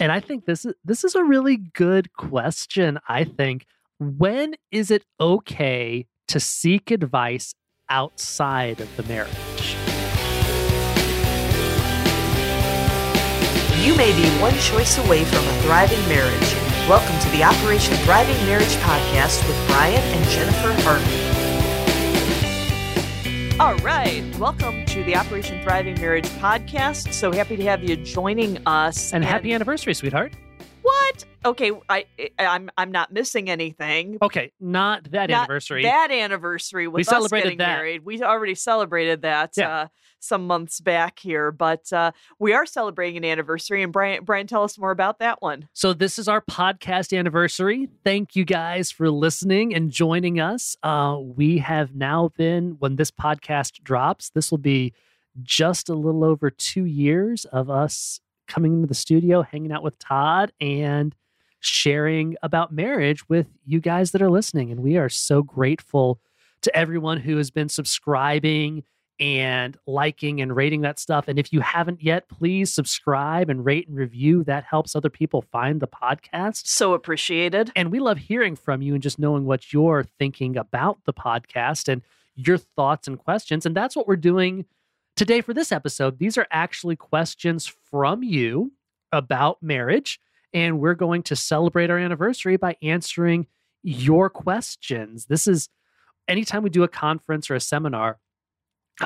And I think this is this is a really good question. I think when is it okay to seek advice outside of the marriage? You may be one choice away from a thriving marriage. Welcome to the Operation Thriving Marriage podcast with Bryon and Jennifer Harvey. All right. Welcome to the Operation Thriving Marriage podcast. So happy to have you joining us. And, and happy anniversary, sweetheart. What? Okay, I I'm I'm not missing anything. Okay, not that not anniversary. That anniversary with we celebrated that. married. We already celebrated that yeah. uh, some months back here, but uh, we are celebrating an anniversary. And Bryon, Bryon, tell us more about that one. So this is our podcast anniversary. Thank you guys for listening and joining us. Uh, we have now been when this podcast drops. This will be just a little over two years of us coming into the studio, hanging out with Todd, and sharing about marriage with you guys that are listening. And we are so grateful to everyone who has been subscribing and liking and rating that stuff. And if you haven't yet, please subscribe and rate and review. That helps other people find the podcast. So appreciated. And we love hearing from you and just knowing what you're thinking about the podcast and your thoughts and questions. And that's what we're doing Today, for this episode, these are actually questions from you about marriage. And we're going to celebrate our anniversary by answering your questions. This is anytime we do a conference or a seminar,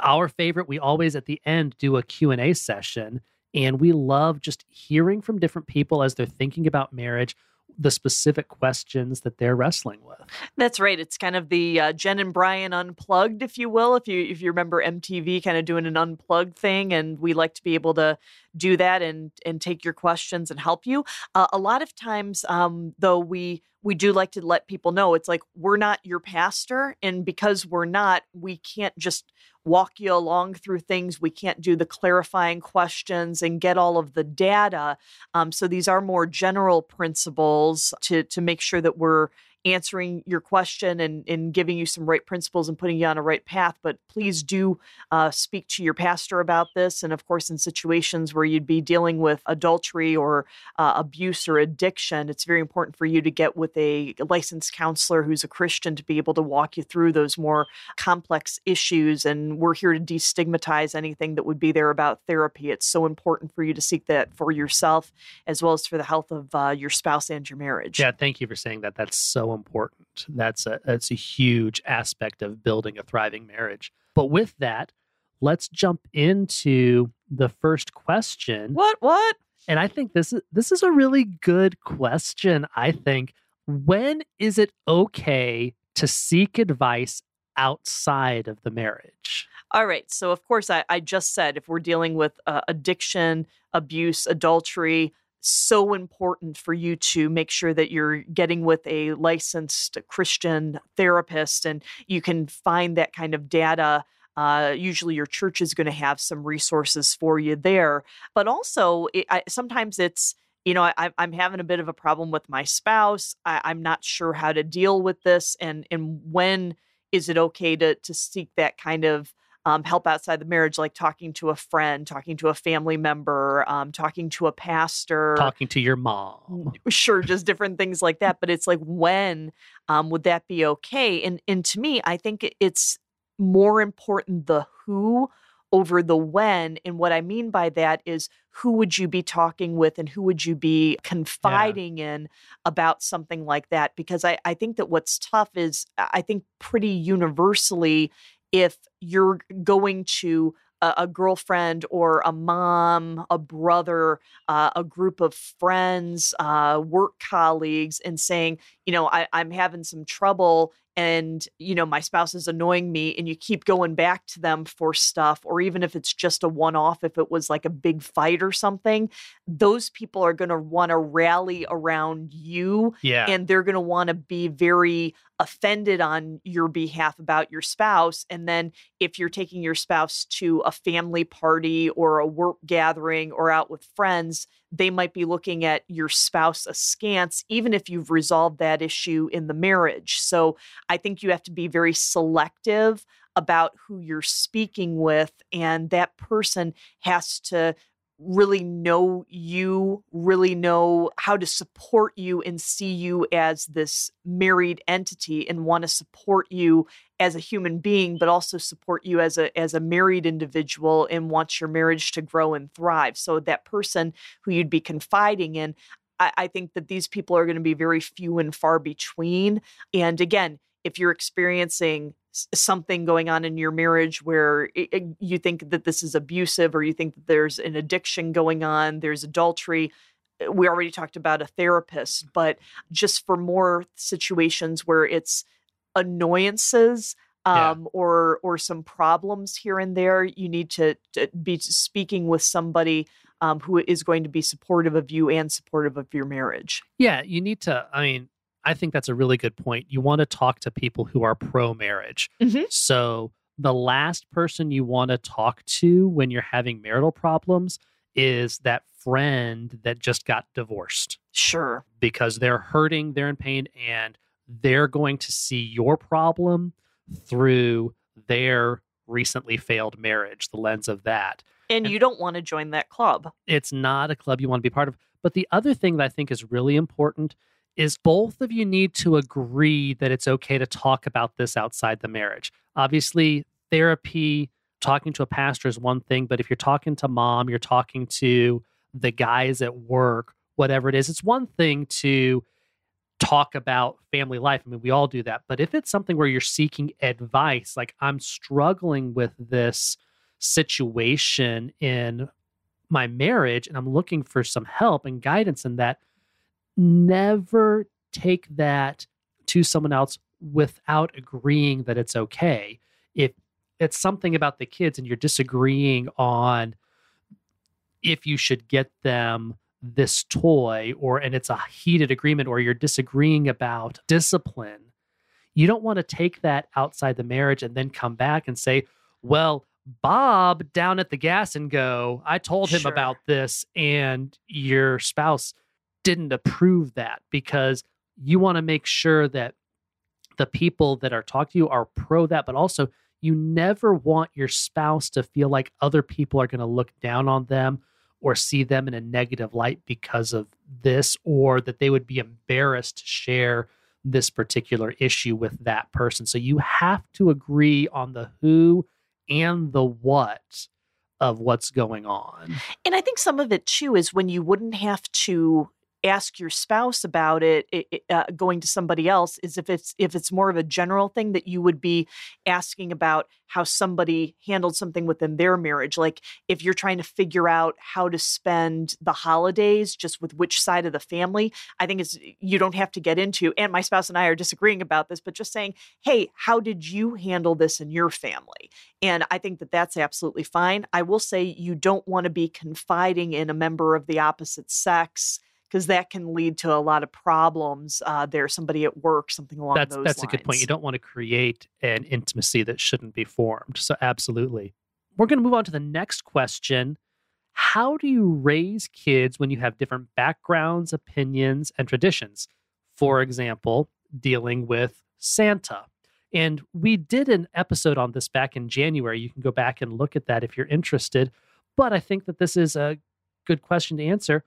our favorite, we always at the end do a Q&A session and we love just hearing from different people as they're thinking about marriage the specific questions that they're wrestling with. That's right. It's kind of the uh, Jen and Bryon unplugged, if you will. If you if you remember MTV kind of doing an unplugged thing, and we like to be able to do that and and take your questions and help you. Uh, a lot of times, um, though, we we do like to let people know it's like we're not your pastor, and because we're not, we can't just walk you along through things. We can't do the clarifying questions and get all of the data. Um, so these are more general principles to to make sure that we're answering your question and, and giving you some right principles and putting you on a right path. But please do uh, speak to your pastor about this. And of course, in situations where you'd be dealing with adultery or uh, abuse or addiction, it's very important for you to get with a licensed counselor who's a Christian to be able to walk you through those more complex issues. And we're here to destigmatize anything that would be there about therapy. It's so important for you to seek that for yourself as well as for the health of uh, your spouse and your marriage. Yeah, thank you for saying that. That's so important. That's a that's a huge aspect of building a thriving marriage. But with that, let's jump into the first question. What what? And I think this is this is a really good question. I think when is it okay to seek advice outside of the marriage? All right. So, of course, I, I just said if we're dealing with uh, addiction, abuse, adultery, so important for you to make sure that you're getting with a licensed Christian therapist and you can find that kind of data. Uh, usually, your church is going to have some resources for you there. But also, it, I, sometimes it's you know I, am having a bit of a problem with my spouse. I, I'm not sure how to deal with this, and and when is it okay to to seek that kind of um, help outside the marriage, like talking to a friend, talking to a family member, um, talking to a pastor, talking to your mom. Sure, just different things like that. But it's like, when um, would that be okay? And and to me, I think it's more important the who over the when. And what I mean by that is who would you be talking with and who would you be confiding yeah. in about something like that? Because I, I think that what's tough is, I think pretty universally, if you're going to a, a girlfriend or a mom, a brother, uh, a group of friends, uh, work colleagues, and saying, you know, I, I'm having some trouble and you know my spouse is annoying me and you keep going back to them for stuff or even if it's just a one off if it was like a big fight or something those people are going to want to rally around you yeah. and they're going to want to be very offended on your behalf about your spouse and then if you're taking your spouse to a family party or a work gathering or out with friends they might be looking at your spouse askance, even if you've resolved that issue in the marriage. So I think you have to be very selective about who you're speaking with, and that person has to really know you, really know how to support you and see you as this married entity and want to support you as a human being, but also support you as a as a married individual and wants your marriage to grow and thrive. So that person who you'd be confiding in, I, I think that these people are going to be very few and far between. And again, if you're experiencing something going on in your marriage where it, it, you think that this is abusive or you think that there's an addiction going on, there's adultery. Uh, we already talked about a therapist, but just for more situations where it's annoyances um, yeah. or or some problems here and there, you need to, to be speaking with somebody um, who is going to be supportive of you and supportive of your marriage. Yeah, you need to. I mean, I think that's a really good point. You want to talk to people who are pro marriage. Mm-hmm. So the last person you want to talk to when you're having marital problems is that friend that just got divorced. Sure. Because they're hurting, they're in pain, and they're going to see your problem through their recently failed marriage, the lens of that. And, and you don't want to join that club. It's not a club you want to be part of. But the other thing that I think is really important is both of you need to agree that it's okay to talk about this outside the marriage. Obviously, therapy, talking to a pastor is one thing, but if you're talking to mom, you're talking to the guys at work, whatever it is, it's one thing to talk about family life. I mean, we all do that. But if it's something where you're seeking advice, like I'm struggling with this situation in my marriage and I'm looking for some help and guidance in that, never take that to someone else without agreeing that it's okay. If it's something about the kids and you're disagreeing on if you should get them this toy or and it's a heated agreement or you're disagreeing about discipline you don't want to take that outside the marriage and then come back and say well bob down at the gas and go i told him sure. about this and your spouse didn't approve that because you want to make sure that the people that are talking to you are pro that, but also you never want your spouse to feel like other people are going to look down on them or see them in a negative light because of this, or that they would be embarrassed to share this particular issue with that person. So you have to agree on the who and the what of what's going on. And I think some of it too is when you wouldn't have to ask your spouse about it, it uh, going to somebody else is if it's if it's more of a general thing that you would be asking about how somebody handled something within their marriage. Like if you're trying to figure out how to spend the holidays just with which side of the family i think it's you don't have to get into and my spouse and i are disagreeing about this but just saying hey how did you handle this in your family? And i think that that's absolutely fine. I will say you don't want to be confiding in a member of the opposite sex because that can lead to a lot of problems uh, there. Somebody at work, something along that's, those That's lines. a good point. You don't want to create an intimacy that shouldn't be formed. So, absolutely. We're going to move on to the next question. How do you raise kids when you have different backgrounds, opinions, and traditions? For example, dealing with Santa. And we did an episode on this back in January. You can go back and look at that if you're interested. But I think that this is a good question to answer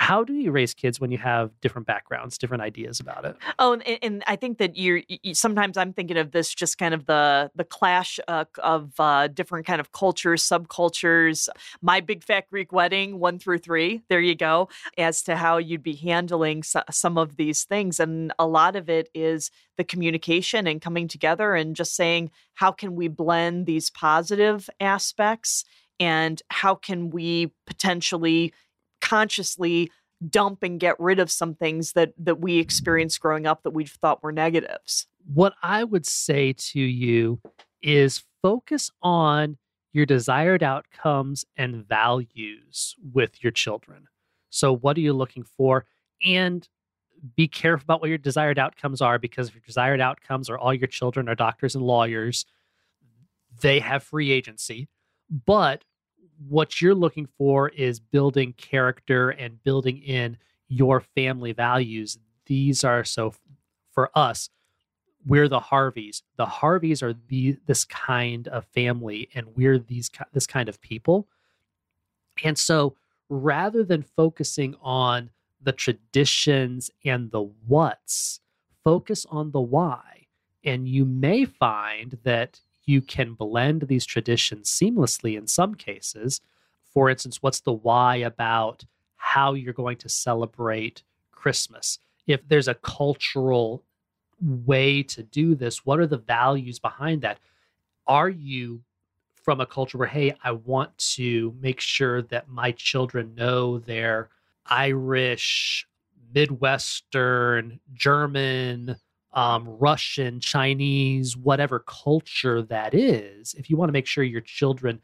how do you raise kids when you have different backgrounds different ideas about it? Oh and, and i think that you're you, sometimes i'm thinking of this just kind of the the clash uh, of uh, different kind of cultures subcultures. My big fat greek wedding one through three there you go as to how you'd be handling so, some of these things. And a lot of it is the communication and coming together and just saying how can we blend these positive aspects and how can we potentially consciously dump and get rid of some things that that we experienced growing up that we thought were negatives. What I would say to you is focus on your desired outcomes and values with your children. So what are you looking for and be careful about what your desired outcomes are because if your desired outcomes are all your children are doctors and lawyers, they have free agency. But what you're looking for is building character and building in your family values. These are so for us, we're the Harveys. The Harveys are the this kind of family, and we're these this kind of people. And so rather than focusing on the traditions and the what's, focus on the why. And you may find that you can blend these traditions seamlessly in some cases. For instance, what's the why about how you're going to celebrate Christmas? If there's a cultural way to do this, what are the values behind that? Are you from a culture where, hey, I want to make sure that my children know their Irish, Midwestern, German, um, Russian, Chinese, whatever culture that is, if you want to make sure your children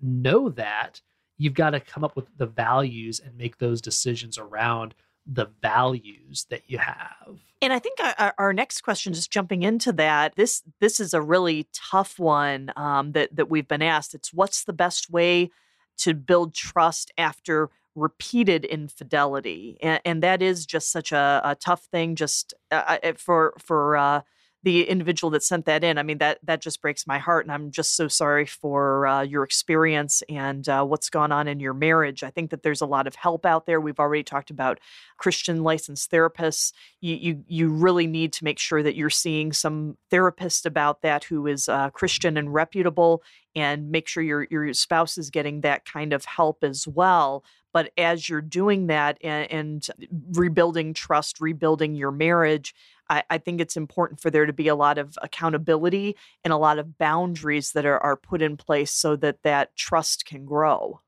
know that, you've got to come up with the values and make those decisions around the values that you have. And I think our, our, next question, just jumping into that, this this is a really tough one um, that that we've been asked. It's what's the best way to build trust after repeated infidelity, and, and that is just such a, a tough thing. Just uh, uh for for uh, the individual that sent that in. I mean, that that just breaks my heart, and I'm just so sorry for uh, your experience and uh, what's gone on in your marriage. I think that there's a lot of help out there. We've already talked about Christian licensed therapists. You you you really need to make sure that you're seeing some therapist about that who is uh, Christian and reputable, and make sure your your spouse is getting that kind of help as well. But as you're doing that and, and rebuilding trust, rebuilding your marriage, I, I, think it's important for there to be a lot of accountability and a lot of boundaries that are, are put in place so that that trust can grow.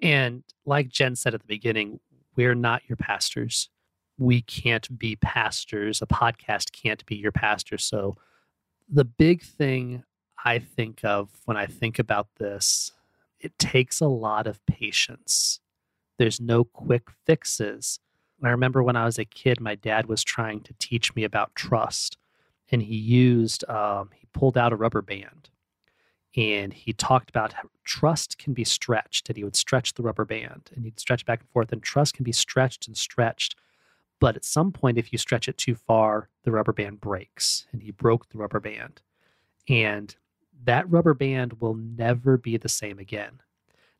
And like Jen said at the beginning, we're not your pastors. We can't be pastors. A podcast can't be your pastor. So the big thing I think of when I think about this, it takes a lot of patience. There's no quick fixes. I remember when I was a kid, my dad was trying to teach me about trust, and he used um, he pulled out a rubber band, and he talked about how trust can be stretched, and he would stretch the rubber band, and he'd stretch back and forth, and trust can be stretched and stretched, but at some point, if you stretch it too far, the rubber band breaks, and he broke the rubber band, and that rubber band will never be the same again.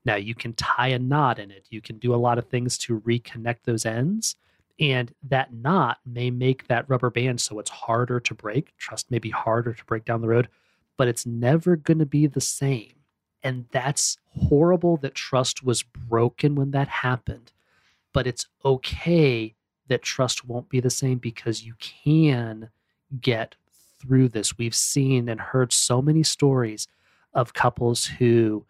Now, you can tie a knot in it. You can do a lot of things to reconnect those ends. And that knot may make that rubber band so it's harder to break. Trust may be harder to break down the road, but it's never going to be the same. And that's horrible that trust was broken when that happened. But it's okay that trust won't be the same because you can get through this. We've seen and heard so many stories of couples who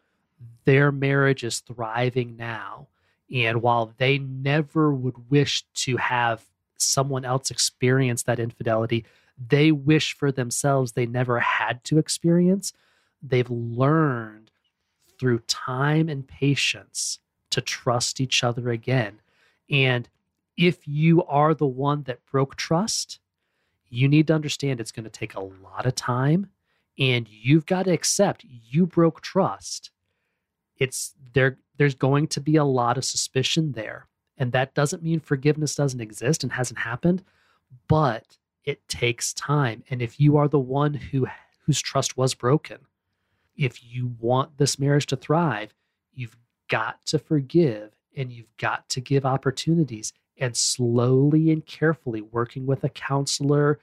their marriage is thriving now. And while they never would wish to have someone else experience that infidelity, they wish for themselves they never had to experience. They've learned through time and patience to trust each other again. And if you are the one that broke trust, you need to understand it's going to take a lot of time and you've got to accept you broke trust it's there there's going to be a lot of suspicion there. And that doesn't mean forgiveness doesn't exist and hasn't happened but it takes time. And if you are the one who whose trust was broken if you want this marriage to thrive you've got to forgive and you've got to give opportunities and slowly and carefully working with a counselor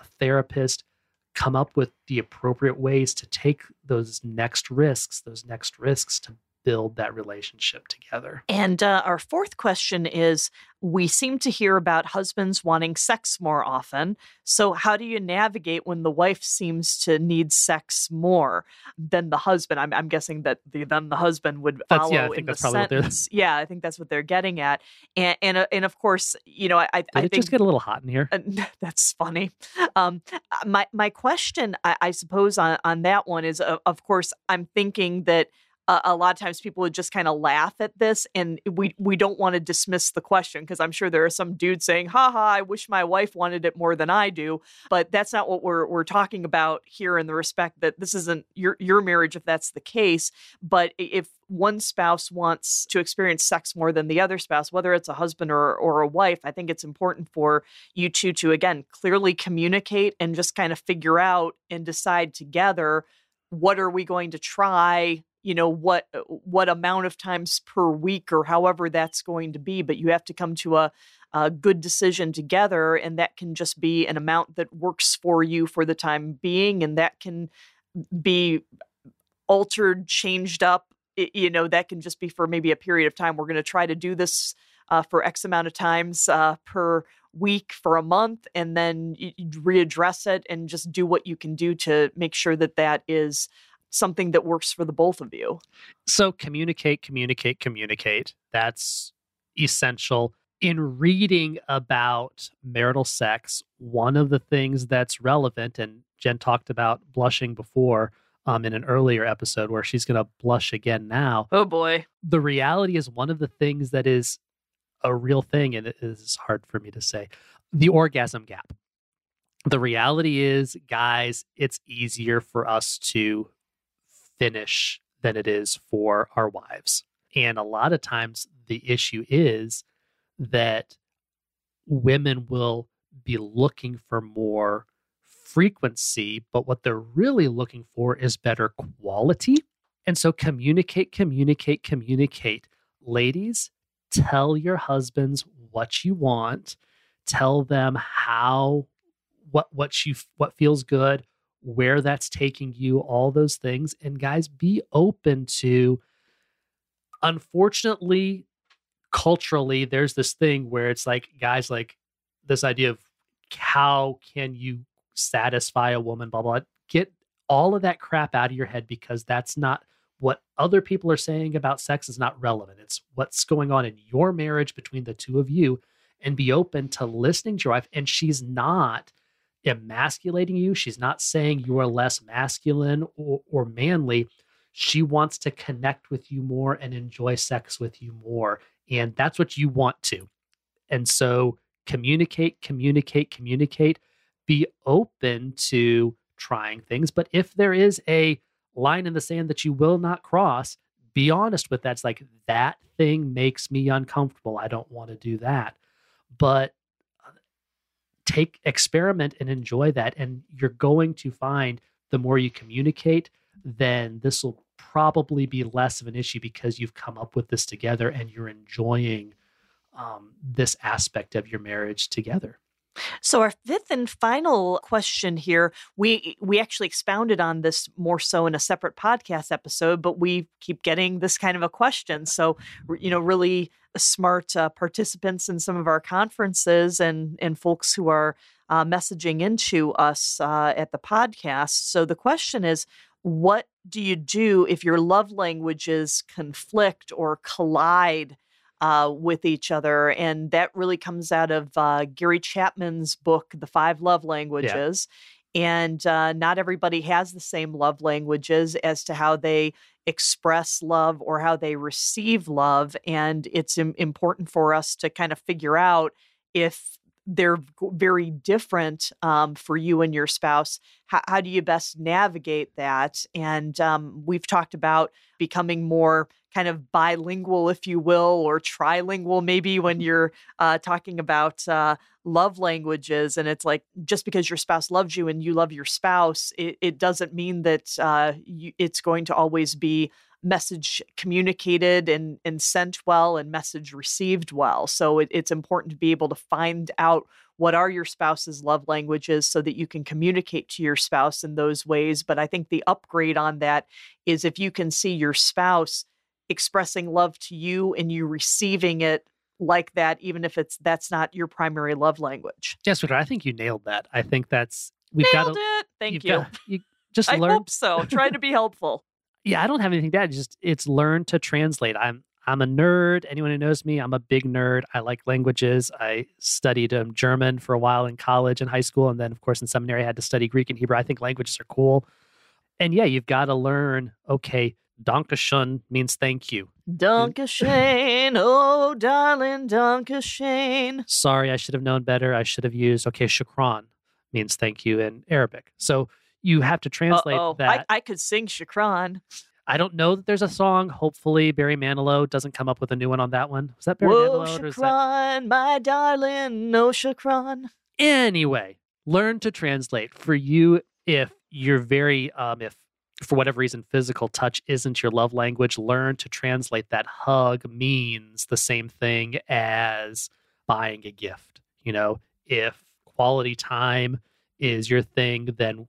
a therapist come up with the appropriate ways to take those next risks, those next risks to build that relationship together. And uh, our fourth question is we seem to hear about husbands wanting sex more often. So, how do you navigate when the wife seems to need sex more than the husband? I'm, I'm guessing that the then the husband would follow that's, yeah, I think in that's the sentence. yeah, I think that's what they're getting at. And and, uh, and of course, you know, I, I it think, just get a little hot in here. Uh, that's funny. Um, my my question, I, I suppose, on on that one is, of course, I'm thinking that uh, a lot of times people would just kind of laugh at this and we we don't want to dismiss the question because i'm sure there are some dudes saying ha ha i wish my wife wanted it more than i do but that's not what we're we're talking about here in the respect that this isn't your your marriage if that's the case but if one spouse wants to experience sex more than the other spouse whether it's a husband or or a wife i think it's important for you two to again clearly communicate and just kind of figure out and decide together what are we going to try you know what uh, what amount of times per week or however that's going to be but you have to come to a, a good decision together and that can just be an amount that works for you for the time being and that can be altered changed up you know that can just be for maybe a period of time. We're going to try to do this uh, for x amount of times uh, per week for a month and then readdress it and just do what you can do to make sure that that is something that works for the both of you. So communicate, communicate, communicate. That's essential. In reading about marital sex, one of the things that's relevant, and Jen talked about blushing before um, in an earlier episode where she's going to blush again now. Oh boy. The reality is one of the things that is a real thing, and it is hard for me to say the orgasm gap. The reality is, guys, it's easier for us to finish than it is for our wives. And a lot of times the issue is that women will be looking for more frequency, but what they're really looking for is better quality. And so communicate, communicate, communicate. Ladies, tell your husbands what you want. Tell them how what what you what feels good, where that's taking you, all those things. And guys, be open to, unfortunately, culturally, there's this thing where it's like, guys, like this idea of how can you satisfy a woman, blah, blah. Get all of that crap out of your head because that's not what other people are saying about sex is not relevant. It's what's going on in your marriage between the two of you and be open to listening to your wife. And she's not emasculating you. She's not saying you are less masculine or, or manly. She wants to connect with you more and enjoy sex with you more. And that's what you want to. And so communicate, communicate, communicate. Be open to trying things. But if there is a line in the sand that you will not cross, be honest with that. It's like that thing makes me uncomfortable. I don't want to do that. But take experiment and enjoy that and you're going to find the more you communicate then this will probably be less of an issue because you've come up with this together and you're enjoying um, this aspect of your marriage together so our fifth and final question here, we we actually expounded on this more so in a separate podcast episode, but we keep getting this kind of a question. So you know, really smart uh, participants in some of our conferences and and folks who are uh, messaging into us uh, at the podcast. So the question is, what do you do if your love languages conflict or collide? uh, with each other. And that really comes out of uh, Gary Chapman's book, The Five Love Languages. And uh, not everybody has the same love languages as to how they express love or how they receive love. And it's Im- important for us to kind of figure out if they're very different um, for you and your spouse. How, how, do you best navigate that? And um, we've talked about becoming more kind of bilingual, if you will, or trilingual, maybe when mm-hmm. you're uh, talking about uh, love languages. And it's like just because your spouse loves you and you love your spouse, it, it doesn't mean that uh, you, it's going to always be message communicated and, and sent well and message received well. So it, it's important to be able to find out what are your spouse's love languages so that you can communicate to your spouse in those ways. But I think the upgrade on that is if you can see your spouse expressing love to you and you receiving it like that, even if it's that's not your primary love language. Yes, I think you nailed that. I think that's we've nailed got it. Thank you. Got, you just I learn. hope so. Try to be helpful yeah, I don't have anything add. Just it's learn to translate. I'm I'm a nerd. Anyone who knows me, I'm a big nerd. I like languages. I studied um, German for a while in college and high school, and then of course in seminary I had to study Greek and Hebrew. I think languages are cool. And yeah, you've got to learn. Okay, Dankeschön means thank you. Dankeschön, oh darling, Dankeschön. Sorry, I should have known better. I should have used okay, shukran means thank you in Arabic. So you have to translate Uh-oh. that. I, I could sing Shukran. I don't know that there's a song. Hopefully, Barry Manilow doesn't come up with a new one on that one. Was that Barry Whoa, Manilow? Shukran, that... my darling, no Shukran. Anyway, learn to translate for you if you're very um if for whatever reason, physical touch isn't your love language, learn to translate that hug means the same thing as buying a gift. You know, if quality time is your thing, then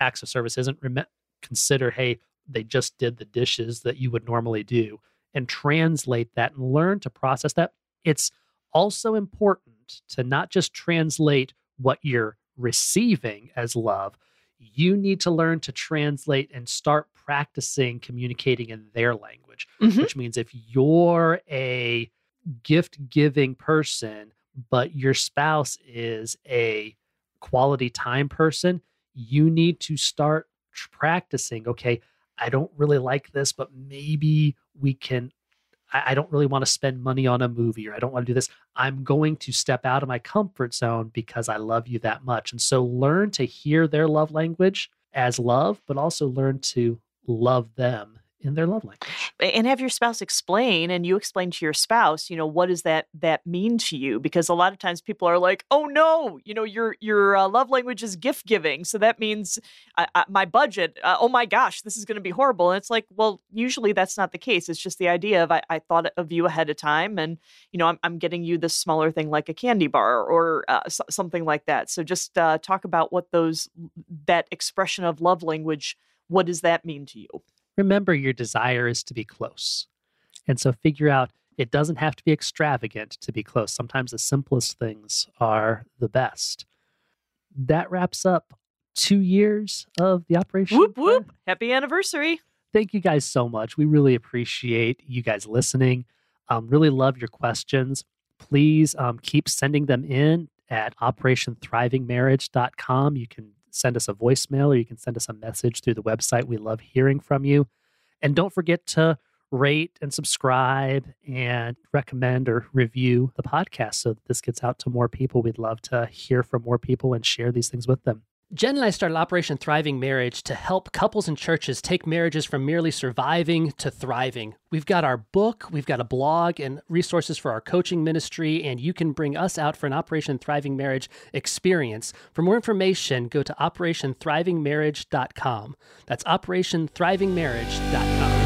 acts of service isn't, rem- consider, hey, they just did the dishes that you would normally do and translate that and learn to process that. It's also important to not just translate what you're receiving as love, you need to learn to translate and start practicing communicating in their language, mm-hmm. which means if you're a gift giving person, but your spouse is a quality time person, you need to start practicing. Okay, I don't really like this, but maybe we can I, don't really want to spend money on a movie or I don't want to do this. I'm going to step out of my comfort zone because I love you that much. And so learn to hear their love language as love, but also learn to love them in their love language. And have your spouse explain and you explain to your spouse you know what does that that mean to you? Because a lot of times people are like oh no you know your your uh, love language is gift giving so that means I, I, my budget uh, oh my gosh this is going to be horrible. And it's like well usually that's not the case. It's just the idea of I, I thought of you ahead of time and you know I'm, I'm getting you this smaller thing like a candy bar or uh, something like that. So just uh, talk about what those that expression of love language what does that mean to you remember your desire is to be close. And so figure out it doesn't have to be extravagant to be close. Sometimes the simplest things are the best. That wraps up two years of the operation. Whoop, whoop. Happy anniversary. Thank you guys so much. We really appreciate you guys listening. Um, really love your questions. Please um, keep sending them in at operationthrivingmarriage.com. You can send us a voicemail or you can send us a message through the website. We love hearing from you. And don't forget to rate and subscribe and recommend or review the podcast so that this gets out to more people. We'd love to hear from more people and share these things with them. Jen and I started Operation Thriving Marriage to help couples and churches take marriages from merely surviving to thriving. We've got our book, we've got a blog, and resources for our coaching ministry, and you can bring us out for an Operation Thriving Marriage experience. For more information, go to operationthrivingmarriage.com. That's operationthrivingmarriage.com.